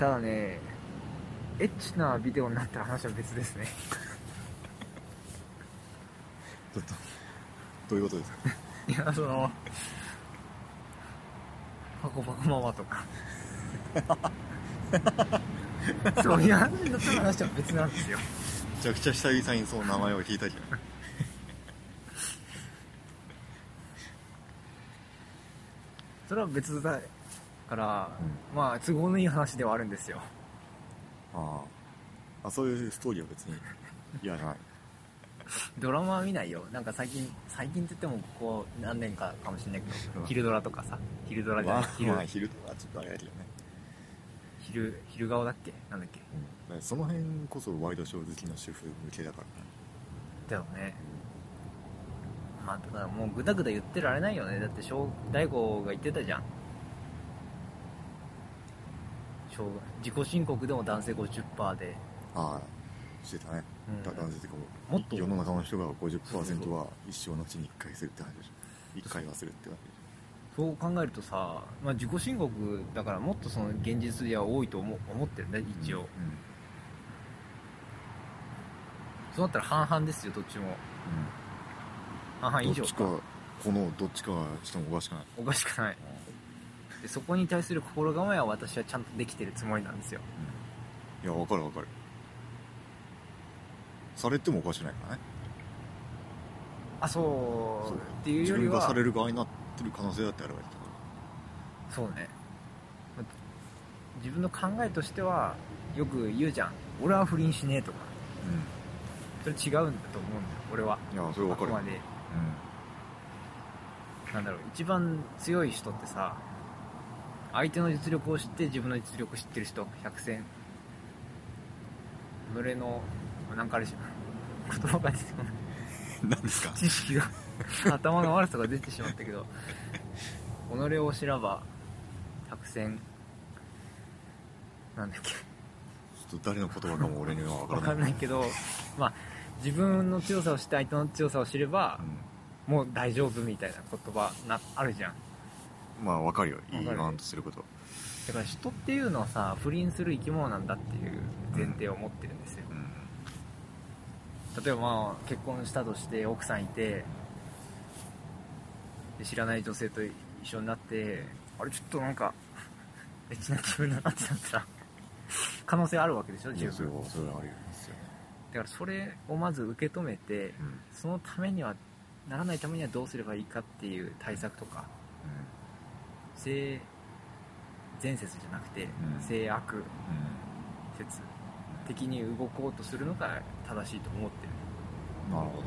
ただねエッチなビデオになったら話は別ですね。ちょっとどういうことですか？いやそのパコパコママとか。そういう話だったら話は別なんですよ。めちゃくちゃ久々にその名前を聞いたじゃん。それは別だから、まあ都合のいい話ではあるんですよ。あああそういうストーリーは別にやらない。ドラマは見ないよ。なんか最近最近って言ってもここ何年かかもしれないけど昼ドラとかさ。昼ドラじゃまあない昼,、まあ昼とはちょっとあれやけどね、昼昼顔だっけ？なんだっけ？うん、その辺こそワイドショー好きの主婦向けだから。ねだよね。まあだからもうグダグダ言ってられないよね。だって小大悟が言ってたじゃん小自己申告でも男性50%で。ああしてたね、うん。だ男性っていうかもっと。世の中の人がそうそう50%は一生のうちに1回するって話でしょ。1回はするってわけでしそう考えるとさ、まあ、自己申告だからもっとその現実では多いと思思ってるねょ一応、うんそうなったら半々ですよどっちも。半々うん、以上どっちかこのどっちかがしてもおかしくない、おかしくないでそこに対する心構えは私はちゃんとできてるつもりなんですよ。いや分かる分かる。されてもおかしくないからね。あそう。そう。っていうよりは。自分がされる側になってる可能性だってあるわけだかそうね。自分の考えとしてはよく言うじゃん。俺は不倫しねえとか。らそれ違うんだと思うんだよ俺は。うんいやそれ分かるあくまで。なんだろう一番強い人ってさ相手の実力を知って自分の実力を知ってる人百戦。己のなんかあれじゃん。言葉が出てこない。うん何ですか？知識が頭の悪さが出てしまったけど己を知らば百戦。なんだっけ。ちょっと誰の言葉かも俺には分からない。わかんないけどまあ自分の強さを知って相手の強さを知ればもう大丈夫みたいな言葉なあるじゃんうん、まあ分かるよ。言わんとすること。だから人っていうのはさ不倫する生き物なんだっていう前提を持ってるんですよ。うん。例えばまあ結婚したとして奥さんいてで知らない女性と一緒になってあれちょっとなんかエッチな気分になってたったら可能性あるわけでしょいやそれ十分はそれはあるんですよ。ねだからそれをまず受け止めてうん。そのためにはならないためにはどうすればいいかっていう対策とか性善説じゃなくて、うん。性悪うん。説的に動こうとするのが正しいと思ってる。うんなるほど。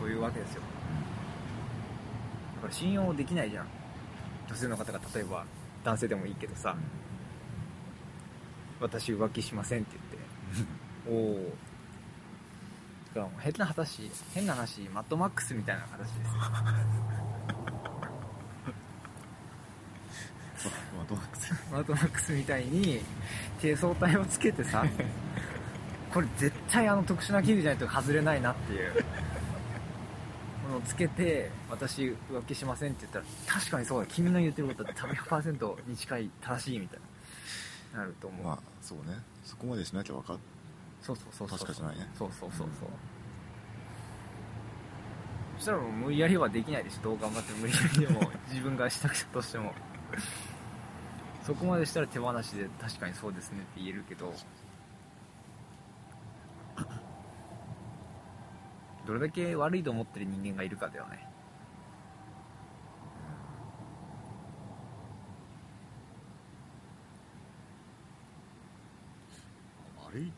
そういうわけですよ。だから信用できないじゃん。女性の方が例えば男性でもいいけどさ「私浮気しません」って言っておおだからもう変な話変な話マッドマックスみたいな形で。すよそうまあどうなんですマッドマックスみたいに低層体をつけてさこれ絶対あの特殊な器具じゃないと外れないなっていう。ものをつけて私浮気しませんって言ったら確かにそうだ君の言ってることは多分100%に近い正しいみたいな。なると思う、まあそうね。そこまでしなきゃ分かっそうそうそうそう。確かじゃないね。そうそうそう。そうそしたらもう無理やりはできないでしょどう頑張っても無理やりでも自分がしたくたとしても。そこまでしたら手放しで確かにそうですねって言えるけど。どれだけ悪いと思ってる人間がいるかだよね。悪い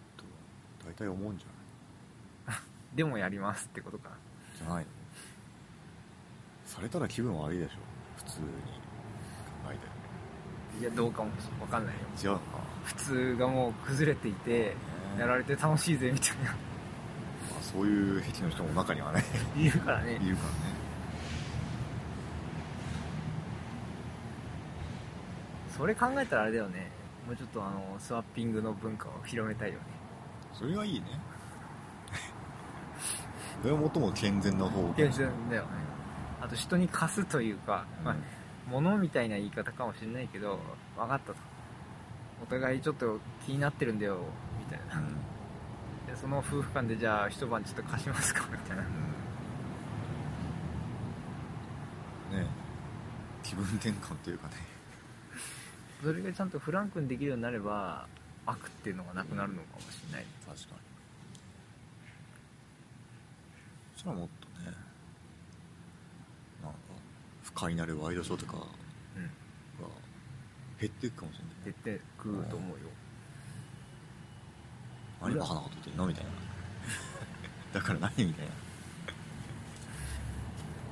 と大体思うんじゃない？でもやりますってことか。じゃないの？されたら気分悪いでしょ。普通に考えいやどうかもわかんないよ。て違うのか。普通がもう崩れていてやられて楽しいぜみたいな。まあそういう癖の人も中にはね。いるからね。いるからね。それ考えたらあれだよね。もうちょっとあのスワッピングの文化を広めたいよねそれはいいね。それは最も健全な方法。健全だよね。あと人に貸すというか、まあ、物みたいな言い方かもしれないけど分かったと。お互いちょっと気になってるんだよみたいな。でその夫婦間でじゃあ一晩ちょっと貸しますかみたいな。うんね気分転換というかね。それがちゃんとフランクにできるようになれば悪っていうのがなくなるのかもしれない、確かに。そしたらもっとねなんか不快なるワイドショーとかがうん減っていくかもしれない絶対食うと思うよ。何バカなこと言ってんのみたいな。だから何みたいな。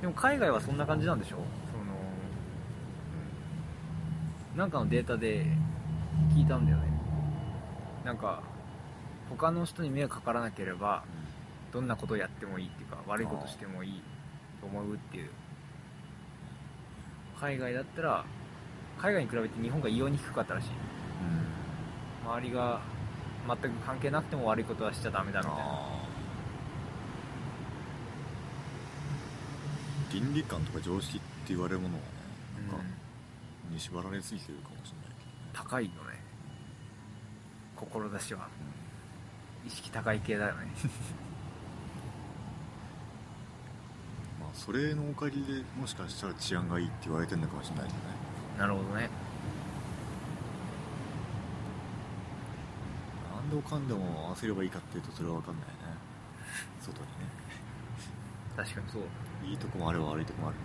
でも海外はそんな感じなんでしょ？そのなんかのデータで聞いたんだよねなんか他の人に迷惑かからなければどんなことをやってもいいっていうか悪いことしてもいいと思うっていう。海外だったら海外に比べて日本が異様に低かったらしい。うん。周りが全く関係なくても悪いことはしちゃダメだみたいな。倫理観とか常識って言われるものはねなんかうん。に縛られすぎてるかもしれない高いよね志は。意識高い系だよね。まあそれのおかげでもしかしたら治安がいいって言われてるのかもしれないよね。なるほどね。何でもかんでも合わせればいいかっていうとそれは分かんないね。外にね。確かにそう。いいとこもあれば悪いとこもあるね